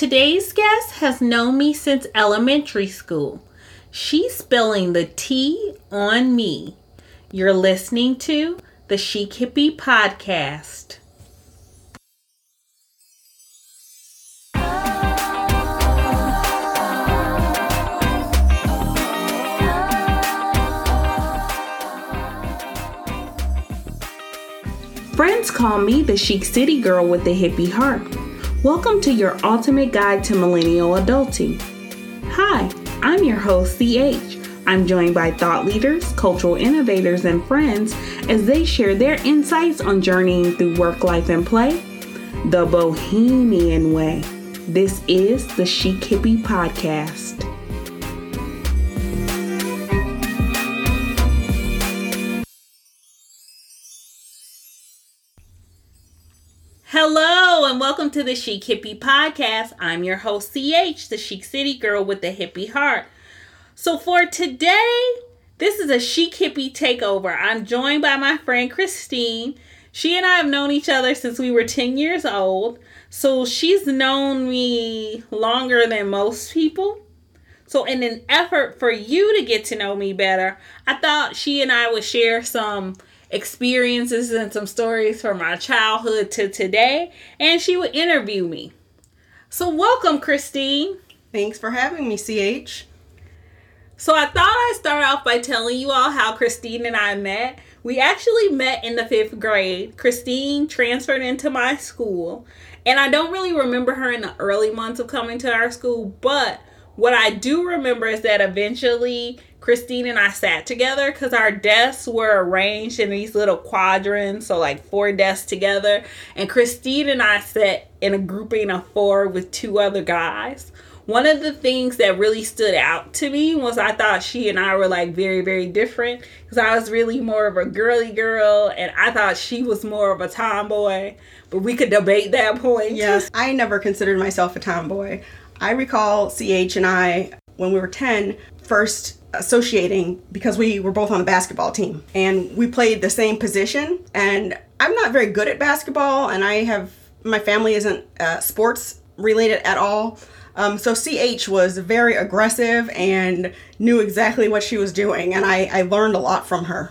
Today's guest has known me since elementary school. She's spilling the tea on me. You're listening to the Chic Hippie Podcast. Friends call me the chic city girl with the hippie heart. Welcome to your ultimate guide to millennial adulting. Hi, I'm your host, CH. I'm joined by thought leaders, cultural innovators, and friends as they share their insights on journeying through work, life, and play the bohemian way. This is the Chic Hippie Podcast. Welcome to the Chic Hippie Podcast. I'm your host, CH, the Chic City Girl with the Hippie Heart. So for today, this is a Chic Hippie takeover. I'm joined by my friend Christine. She and I have known each other since we were 10 years old. So she's known me longer than most people. So, in an effort for you to get to know me better, I thought she and I would share some experiences and some stories from my childhood to today, and she would interview me. So, welcome, Christine. Thanks for having me, CH. So, I thought I'd start off by telling you all how Christine and I met. We actually met in the fifth grade. Christine transferred into my school, and I don't really remember her in the early months of coming to our school, but what I do remember is that eventually Christine and I sat together because our desks were arranged in these little quadrants, so like four desks together. And Christine and I sat in a grouping of four with two other guys. One of the things that really stood out to me was I thought she and I were like very, very different because I was really more of a girly girl and I thought she was more of a tomboy. But we could debate that point. Yes, I never considered myself a tomboy. I recall CH and I, when we were 10, first associating because we were both on the basketball team. And we played the same position. And i'm not very good at basketball and i have my family isn't uh, sports related at all. Um, so ch was very aggressive and knew exactly what she was doing and i, I learned a lot from her.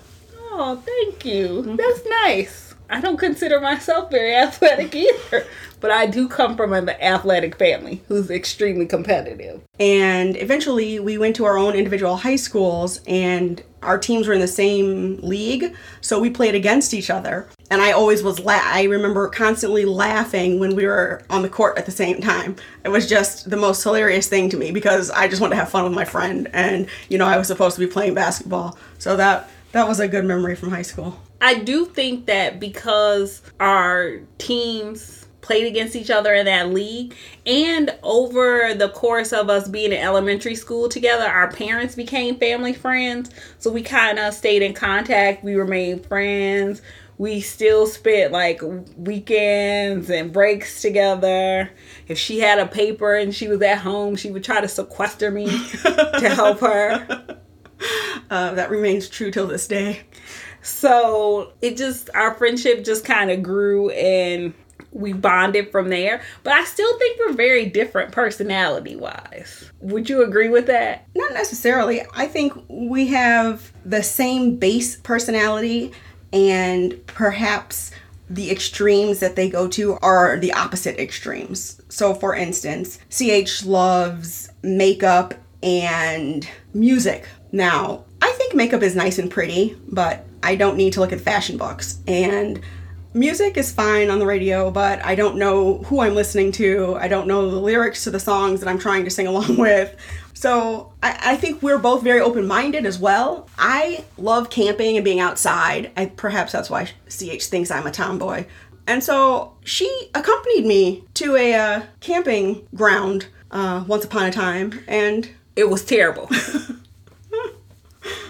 Oh thank you. That's nice i don't consider myself very athletic either but I do come from an athletic family who's extremely competitive. And eventually we went to our own individual high schools and our teams were in the same league, so we played against each other. And I always was la- I remember constantly laughing when we were on the court at the same time. It was just the most hilarious thing to me because I just wanted to have fun with my friend and you know I was supposed to be playing basketball. So that that was a good memory from high school. I do think that because our teams played against each other in that league. And over the course of us being in elementary school together, our parents became family friends. So we kind of stayed in contact. We remained friends. We still spent like weekends and breaks together. If she had a paper and she was at home, she would try to sequester me to help her. Uh, that remains true till this day. So it just, our friendship just kind of grew and we bonded from there. But I still think we're very different personality wise. Would you agree with that? Not necessarily. I think we have the same base personality and perhaps the extremes that they go to are the opposite extremes. So, for instance, CH loves makeup and music. Now, I think makeup is nice and pretty, but I don't need to look at fashion books. And music is fine on the radio, but I don't know who I'm listening to. I don't know the lyrics to the songs that I'm trying to sing along with. So I, I think we're both very open minded as well. I love camping and being outside. I, perhaps that's why CH thinks I'm a tomboy. And so she accompanied me to a uh, camping ground uh, once upon a time, and it was terrible.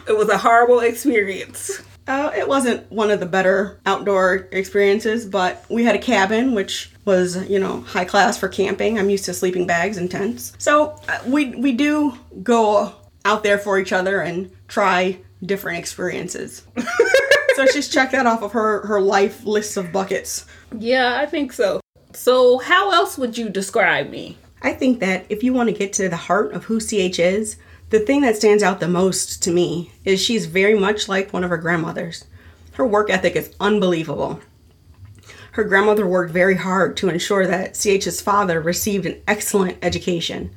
it was a horrible experience. Uh, it wasn't one of the better outdoor experiences, but we had a cabin, which was, you know, high class for camping. I'm used to sleeping bags and tents. So uh, we, we do go out there for each other and try different experiences. so she's checked that off of her, her life list of buckets. Yeah, I think so. So, how else would you describe me? I think that if you want to get to the heart of who CH is, the thing that stands out the most to me is she's very much like one of her grandmothers. Her work ethic is unbelievable. Her grandmother worked very hard to ensure that CH's father received an excellent education.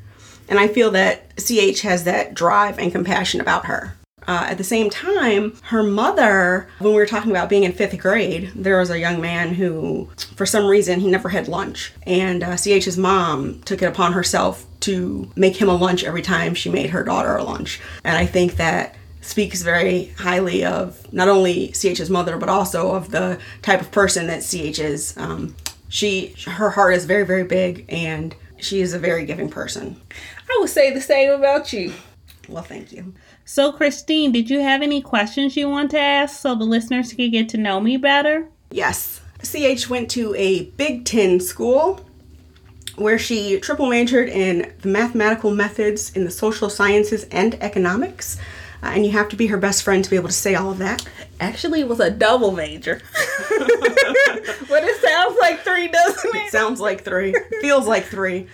And I feel that CH has that drive and compassion about her. Uh, at the same time, her mother, when we were talking about being in fifth grade, there was a young man who, for some reason, he never had lunch. And uh, CH's mom took it upon herself to make him a lunch every time she made her daughter a lunch. And I think that speaks very highly of not only CH's mother, but also of the type of person that CH is. Um, she, her heart is very, very big, and she is a very giving person. I would say the same about you. Well, thank you. So, Christine, did you have any questions you want to ask so the listeners could get to know me better? Yes. CH went to a Big Ten school where she triple majored in the mathematical methods in the social sciences and economics. Uh, and you have to be her best friend to be able to say all of that. Actually, it was a double major. but it sounds like three, doesn't it? It sounds like three. Feels like three.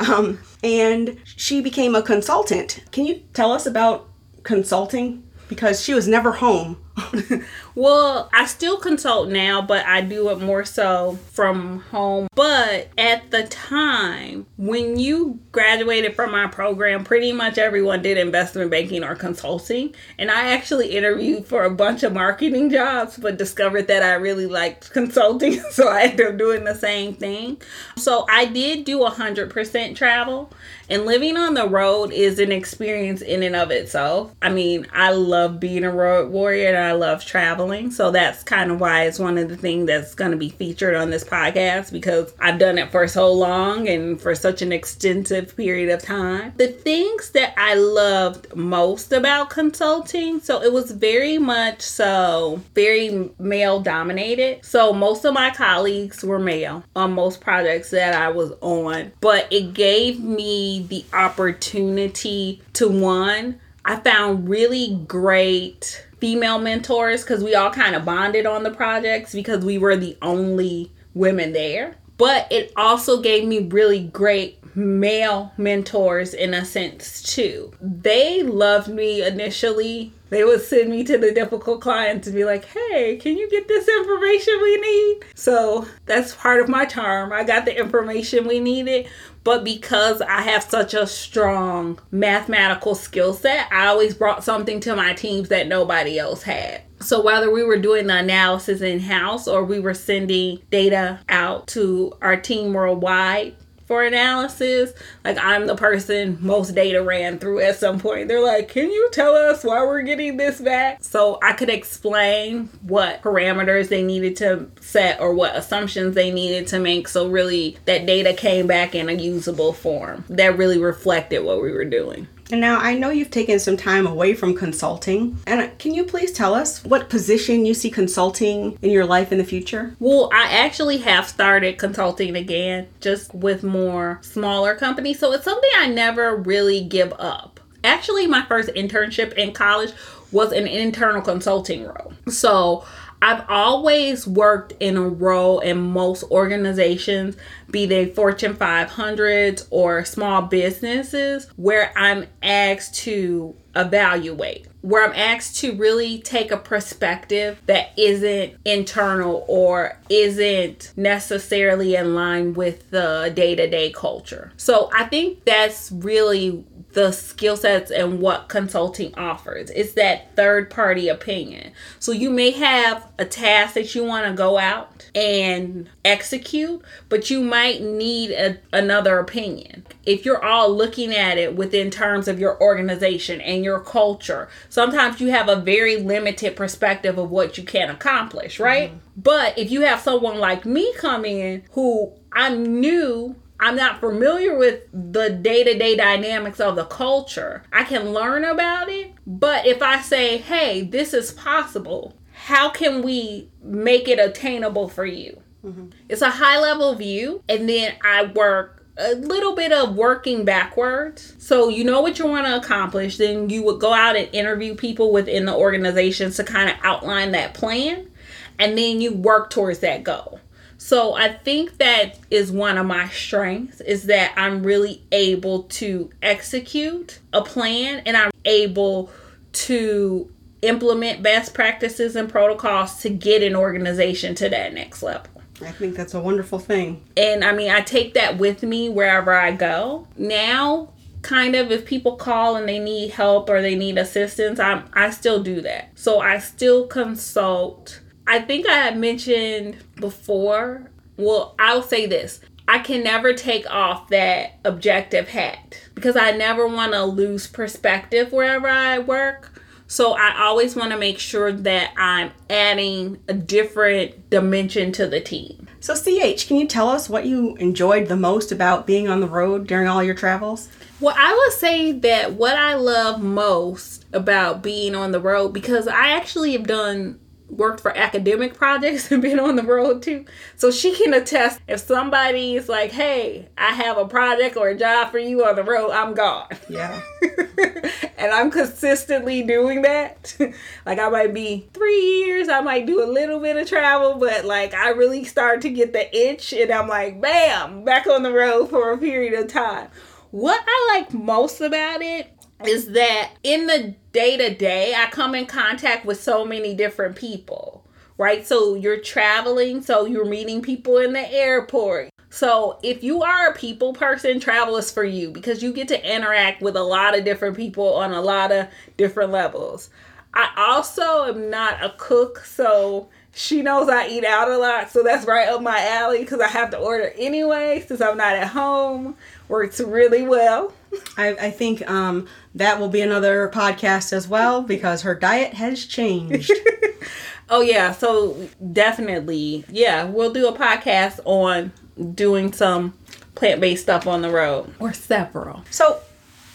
Um, and she became a consultant. Can you tell us about consulting? Because she was never home well, I still consult now, but I do it more so from home. But at the time, when you graduated from my program, pretty much everyone did investment banking or consulting. And I actually interviewed for a bunch of marketing jobs, but discovered that I really liked consulting. So I ended up doing the same thing. So I did do 100% travel. And living on the road is an experience in and of itself. I mean, I love being a road warrior I love traveling. So that's kind of why it's one of the things that's going to be featured on this podcast because I've done it for so long and for such an extensive period of time. The things that I loved most about consulting, so it was very much so very male dominated. So most of my colleagues were male on most projects that I was on, but it gave me the opportunity to one, I found really great female mentors because we all kind of bonded on the projects because we were the only women there. But it also gave me really great male mentors in a sense too. They loved me initially. They would send me to the difficult clients to be like, hey, can you get this information we need? So that's part of my charm. I got the information we needed, but because I have such a strong mathematical skill set, I always brought something to my teams that nobody else had. So whether we were doing the analysis in house or we were sending data out to our team worldwide, for analysis. Like I'm the person most data ran through at some point. They're like, "Can you tell us why we're getting this back?" So I could explain what parameters they needed to set or what assumptions they needed to make so really that data came back in a usable form that really reflected what we were doing. And now I know you've taken some time away from consulting. And can you please tell us what position you see consulting in your life in the future? Well, I actually have started consulting again, just with more smaller companies. So it's something I never really give up. Actually, my first internship in college was an internal consulting role. So I've always worked in a role in most organizations, be they Fortune 500s or small businesses, where I'm asked to evaluate, where I'm asked to really take a perspective that isn't internal or isn't necessarily in line with the day to day culture. So I think that's really the skill sets and what consulting offers. It's that third party opinion. So you may have a task that you want to go out and execute, but you might need a, another opinion. If you're all looking at it within terms of your organization and your culture, sometimes you have a very limited perspective of what you can accomplish, right? Mm-hmm. But if you have someone like me come in who I'm new I'm not familiar with the day to day dynamics of the culture. I can learn about it, but if I say, hey, this is possible, how can we make it attainable for you? Mm-hmm. It's a high level view, and then I work a little bit of working backwards. So you know what you want to accomplish, then you would go out and interview people within the organizations to kind of outline that plan, and then you work towards that goal. So I think that is one of my strengths is that I'm really able to execute a plan and I'm able to implement best practices and protocols to get an organization to that next level. I think that's a wonderful thing. And I mean, I take that with me wherever I go. Now, kind of if people call and they need help or they need assistance, I'm I still do that. So I still consult. I think I had mentioned before, well, I'll say this. I can never take off that objective hat because I never want to lose perspective wherever I work. So I always want to make sure that I'm adding a different dimension to the team. So, CH, can you tell us what you enjoyed the most about being on the road during all your travels? Well, I would say that what I love most about being on the road, because I actually have done worked for academic projects and been on the road too. So she can attest if somebody is like, hey, I have a project or a job for you on the road, I'm gone. Yeah. and I'm consistently doing that. like I might be three years, I might do a little bit of travel, but like I really start to get the itch and I'm like, bam, back on the road for a period of time. What I like most about it is that in the day to day, I come in contact with so many different people, right? So you're traveling, so you're meeting people in the airport. So if you are a people person, travel is for you because you get to interact with a lot of different people on a lot of different levels. I also am not a cook, so she knows I eat out a lot, so that's right up my alley because I have to order anyway since I'm not at home. Works really well. I, I think um, that will be another podcast as well because her diet has changed. oh yeah, so definitely, yeah, we'll do a podcast on doing some plant-based stuff on the road or several. So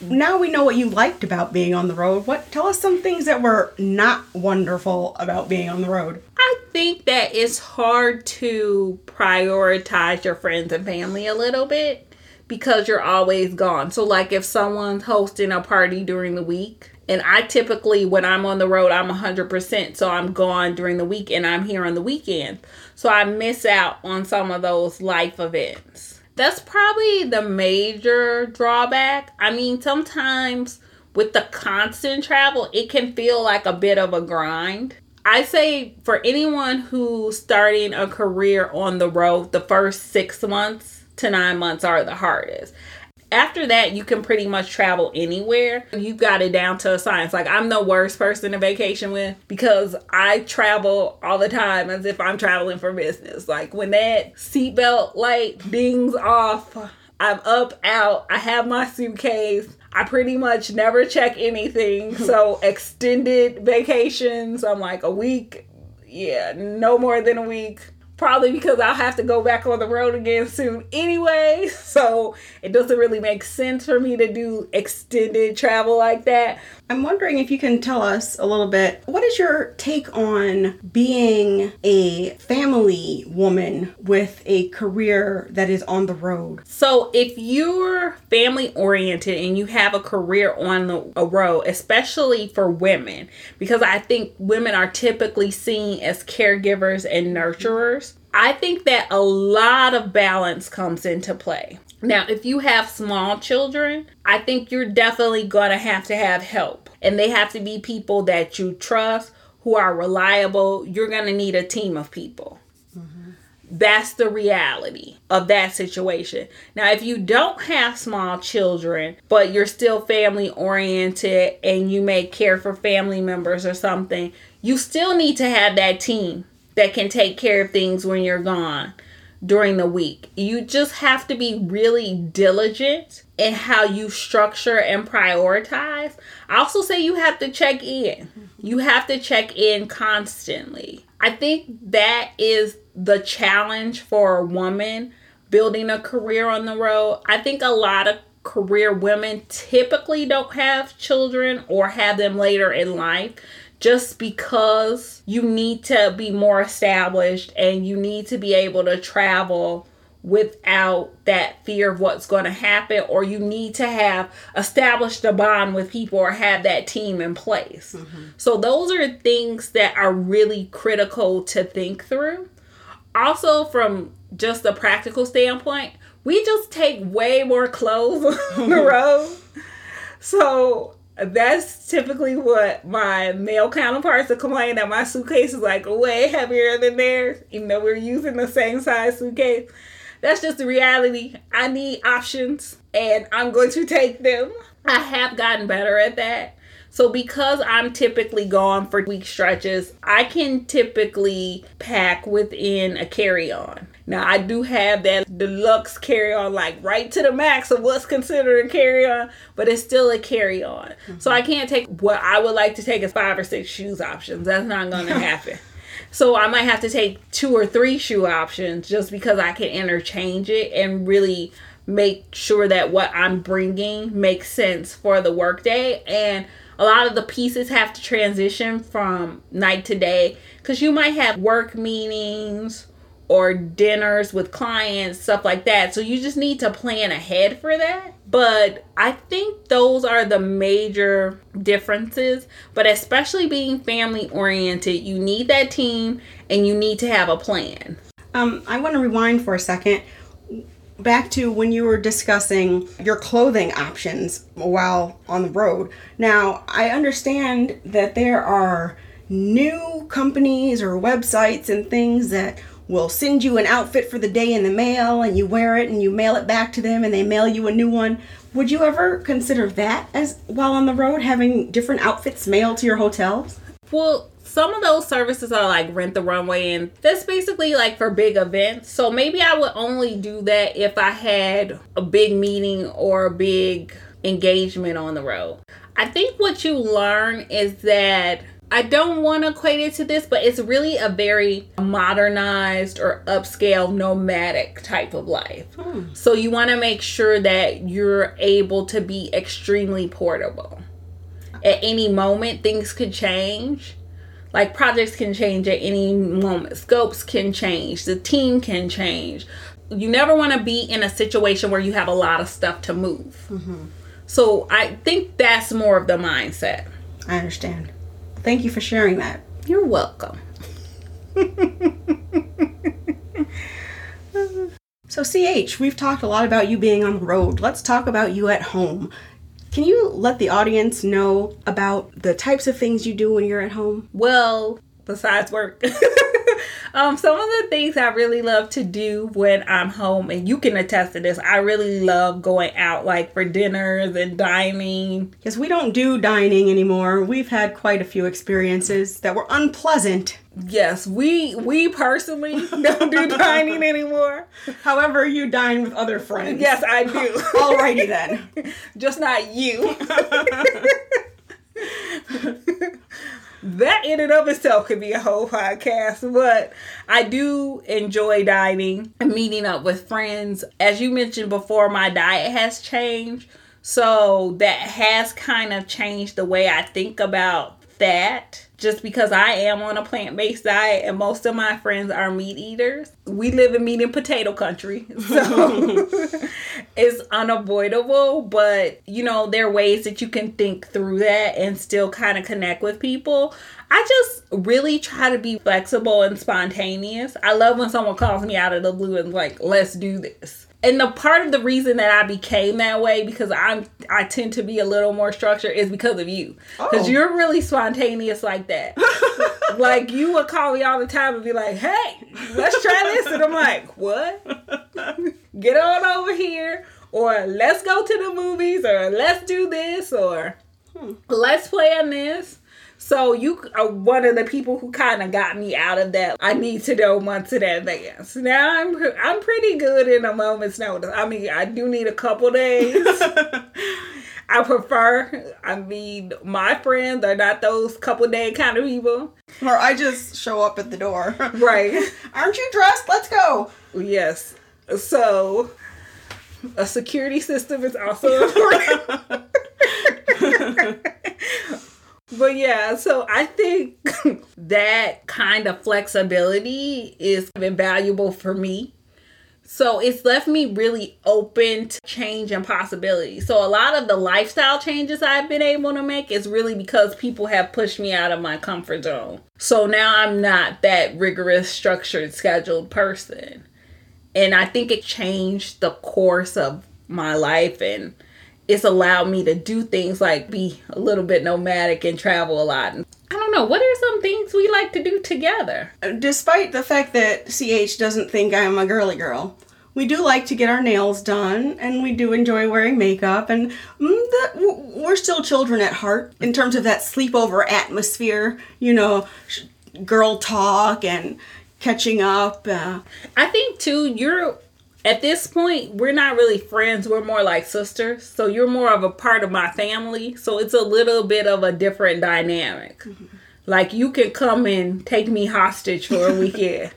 now we know what you liked about being on the road. What tell us some things that were not wonderful about being on the road? I think that it's hard to prioritize your friends and family a little bit because you're always gone. So, like if someone's hosting a party during the week, and I typically, when I'm on the road, I'm 100%. So I'm gone during the week and I'm here on the weekend. So I miss out on some of those life events. That's probably the major drawback. I mean, sometimes with the constant travel, it can feel like a bit of a grind. I say for anyone who's starting a career on the road, the first six months to nine months are the hardest. After that, you can pretty much travel anywhere. You've got it down to a science. Like, I'm the worst person to vacation with because I travel all the time as if I'm traveling for business. Like, when that seatbelt light dings off, I'm up, out, I have my suitcase. I pretty much never check anything. Hmm. So, extended vacations, I'm like a week. Yeah, no more than a week probably because I'll have to go back on the road again soon anyway. So it doesn't really make sense for me to do extended travel like that. I'm wondering if you can tell us a little bit what is your take on being a family woman with a career that is on the road? So, if you're family oriented and you have a career on the a road, especially for women, because I think women are typically seen as caregivers and nurturers, I think that a lot of balance comes into play. Now, if you have small children, I think you're definitely going to have to have help. And they have to be people that you trust, who are reliable. You're going to need a team of people. Mm-hmm. That's the reality of that situation. Now, if you don't have small children, but you're still family oriented and you may care for family members or something, you still need to have that team that can take care of things when you're gone during the week. You just have to be really diligent in how you structure and prioritize. I also say you have to check in. You have to check in constantly. I think that is the challenge for a woman building a career on the road. I think a lot of career women typically don't have children or have them later in life just because you need to be more established and you need to be able to travel without that fear of what's going to happen or you need to have established a bond with people or have that team in place. Mm-hmm. So those are things that are really critical to think through. also from just a practical standpoint, we just take way more clothes on the road. So that's typically what my male counterparts are complaining that my suitcase is like way heavier than theirs, even though we're using the same size suitcase. That's just the reality. I need options and I'm going to take them. I have gotten better at that. So because I'm typically gone for week stretches, I can typically pack within a carry-on. Now I do have that deluxe carry-on like right to the max of what's considered a carry-on, but it's still a carry-on. Mm-hmm. So I can't take what I would like to take as five or six shoes options. That's not going to happen. So I might have to take two or three shoe options just because I can interchange it and really make sure that what I'm bringing makes sense for the workday and a lot of the pieces have to transition from night to day because you might have work meetings or dinners with clients, stuff like that. So you just need to plan ahead for that. But I think those are the major differences. But especially being family oriented, you need that team and you need to have a plan. Um, I want to rewind for a second back to when you were discussing your clothing options while on the road. Now, I understand that there are new companies or websites and things that will send you an outfit for the day in the mail and you wear it and you mail it back to them and they mail you a new one. Would you ever consider that as while on the road having different outfits mailed to your hotels? Well, some of those services are like rent the runway and that's basically like for big events so maybe i would only do that if i had a big meeting or a big engagement on the road i think what you learn is that I don't want to equate it to this, but it's really a very modernized or upscale nomadic type of life. Hmm. So you want to make sure that you're able to be extremely portable. At any moment, things could change. Like projects can change at any moment, scopes can change, the team can change. You never want to be in a situation where you have a lot of stuff to move. Mm-hmm. So I think that's more of the mindset. I understand. Thank you for sharing that. You're welcome. so, CH, we've talked a lot about you being on the road. Let's talk about you at home. Can you let the audience know about the types of things you do when you're at home? Well, besides work. um, some of the things I really love to do when I'm home, and you can attest to this, I really love going out like for dinners and dining. Because we don't do dining anymore. We've had quite a few experiences that were unpleasant Yes, we we personally don't do dining anymore. However, you dine with other friends. Yes, I do. Alrighty then. Just not you. That in and of itself could be a whole podcast, but I do enjoy dining and meeting up with friends. As you mentioned before, my diet has changed. So that has kind of changed the way I think about that just because I am on a plant based diet and most of my friends are meat eaters. We live in meat and potato country. So it's unavoidable, but you know, there are ways that you can think through that and still kind of connect with people. I just really try to be flexible and spontaneous. I love when someone calls me out of the blue and like, let's do this and the part of the reason that I became that way because I'm I tend to be a little more structured is because of you because oh. you're really spontaneous like that. like you would call me all the time and be like, "Hey, let's try this," and I'm like, "What? Get on over here." Or let's go to the movies, or let's do this, or hmm. let's plan this. So you are one of the people who kind of got me out of that. I need to know months in advance. Now I'm I'm pretty good in a moment's notice. I mean, I do need a couple days. I prefer. I mean, my friends are not those couple day kind of people. Or I just show up at the door. Right. Aren't you dressed? Let's go. Yes. So a security system is also important. But yeah, so I think that kind of flexibility is invaluable for me. So it's left me really open to change and possibility. So a lot of the lifestyle changes I've been able to make is really because people have pushed me out of my comfort zone. So now I'm not that rigorous, structured, scheduled person. And I think it changed the course of my life and it's allowed me to do things like be a little bit nomadic and travel a lot. I don't know, what are some things we like to do together? Despite the fact that CH doesn't think I'm a girly girl, we do like to get our nails done and we do enjoy wearing makeup and mm, we're still children at heart in terms of that sleepover atmosphere, you know, girl talk and catching up. Uh, I think too, you're at this point, we're not really friends. We're more like sisters. So you're more of a part of my family. So it's a little bit of a different dynamic. Mm-hmm. Like you can come and take me hostage for a weekend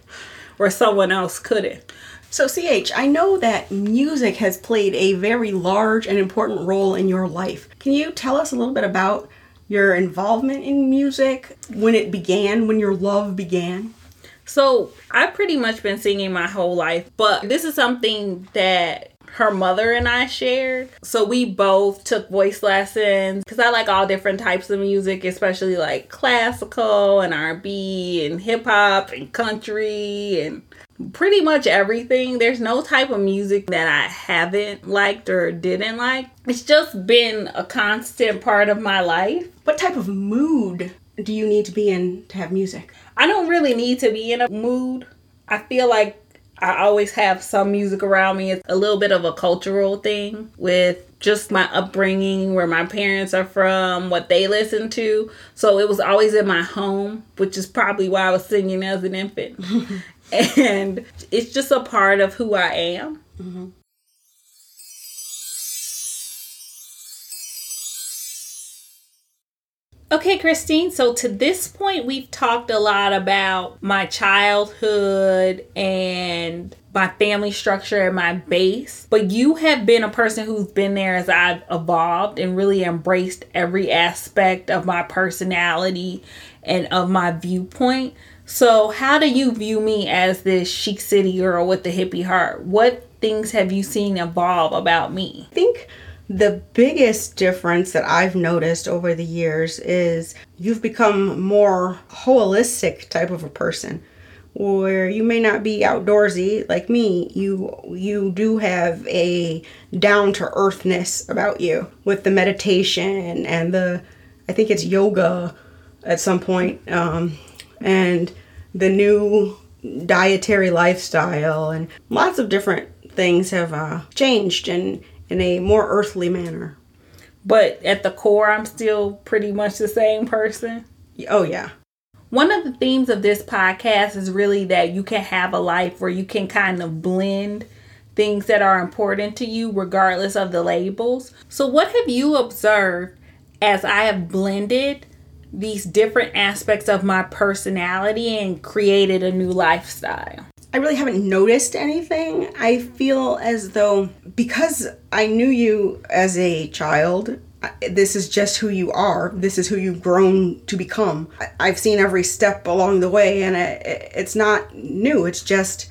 where someone else couldn't. So, CH, I know that music has played a very large and important role in your life. Can you tell us a little bit about your involvement in music, when it began, when your love began? So I've pretty much been singing my whole life, but this is something that her mother and I shared. So we both took voice lessons because I like all different types of music, especially like classical and R&B and hip hop and country and pretty much everything. There's no type of music that I haven't liked or didn't like. It's just been a constant part of my life. What type of mood do you need to be in to have music? I don't really need to be in a mood. I feel like I always have some music around me. It's a little bit of a cultural thing with just my upbringing, where my parents are from, what they listen to. So it was always in my home, which is probably why I was singing as an infant. and it's just a part of who I am. Mm-hmm. Okay, Christine, so to this point, we've talked a lot about my childhood and my family structure and my base, but you have been a person who's been there as I've evolved and really embraced every aspect of my personality and of my viewpoint. So, how do you view me as this chic city girl with the hippie heart? What things have you seen evolve about me? I think the biggest difference that I've noticed over the years is you've become more holistic type of a person where you may not be outdoorsy like me you you do have a down to earthness about you with the meditation and the I think it's yoga at some point um, and the new dietary lifestyle and lots of different things have uh, changed and in a more earthly manner. But at the core, I'm still pretty much the same person. Oh, yeah. One of the themes of this podcast is really that you can have a life where you can kind of blend things that are important to you, regardless of the labels. So, what have you observed as I have blended these different aspects of my personality and created a new lifestyle? I really haven't noticed anything. I feel as though because I knew you as a child, this is just who you are. This is who you've grown to become. I've seen every step along the way, and it's not new. It's just,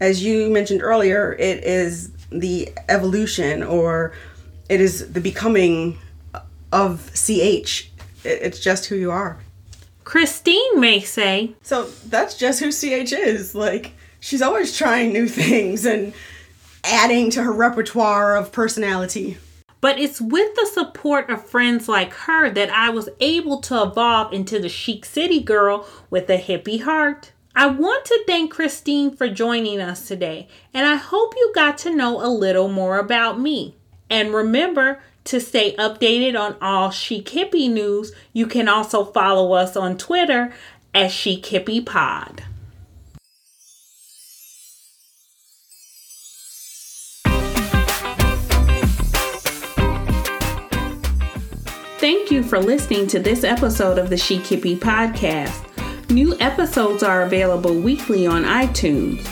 as you mentioned earlier, it is the evolution or it is the becoming of CH. It's just who you are. Christine may say. So that's just who CH is. Like, she's always trying new things and adding to her repertoire of personality. But it's with the support of friends like her that I was able to evolve into the chic city girl with a hippie heart. I want to thank Christine for joining us today, and I hope you got to know a little more about me. And remember, to stay updated on all Chic Hippie news, you can also follow us on Twitter at Chic Hippie Pod. Thank you for listening to this episode of the Chic Hippie Podcast. New episodes are available weekly on iTunes.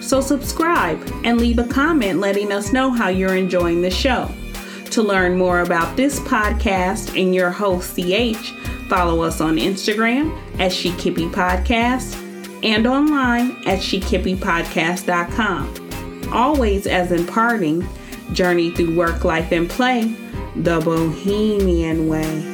So subscribe and leave a comment letting us know how you're enjoying the show. To learn more about this podcast and your host, CH, follow us on Instagram at Chic Hippie Podcast and online at chickhippiepodcast.com. always, as in parting, journey through work, life, and play the bohemian way.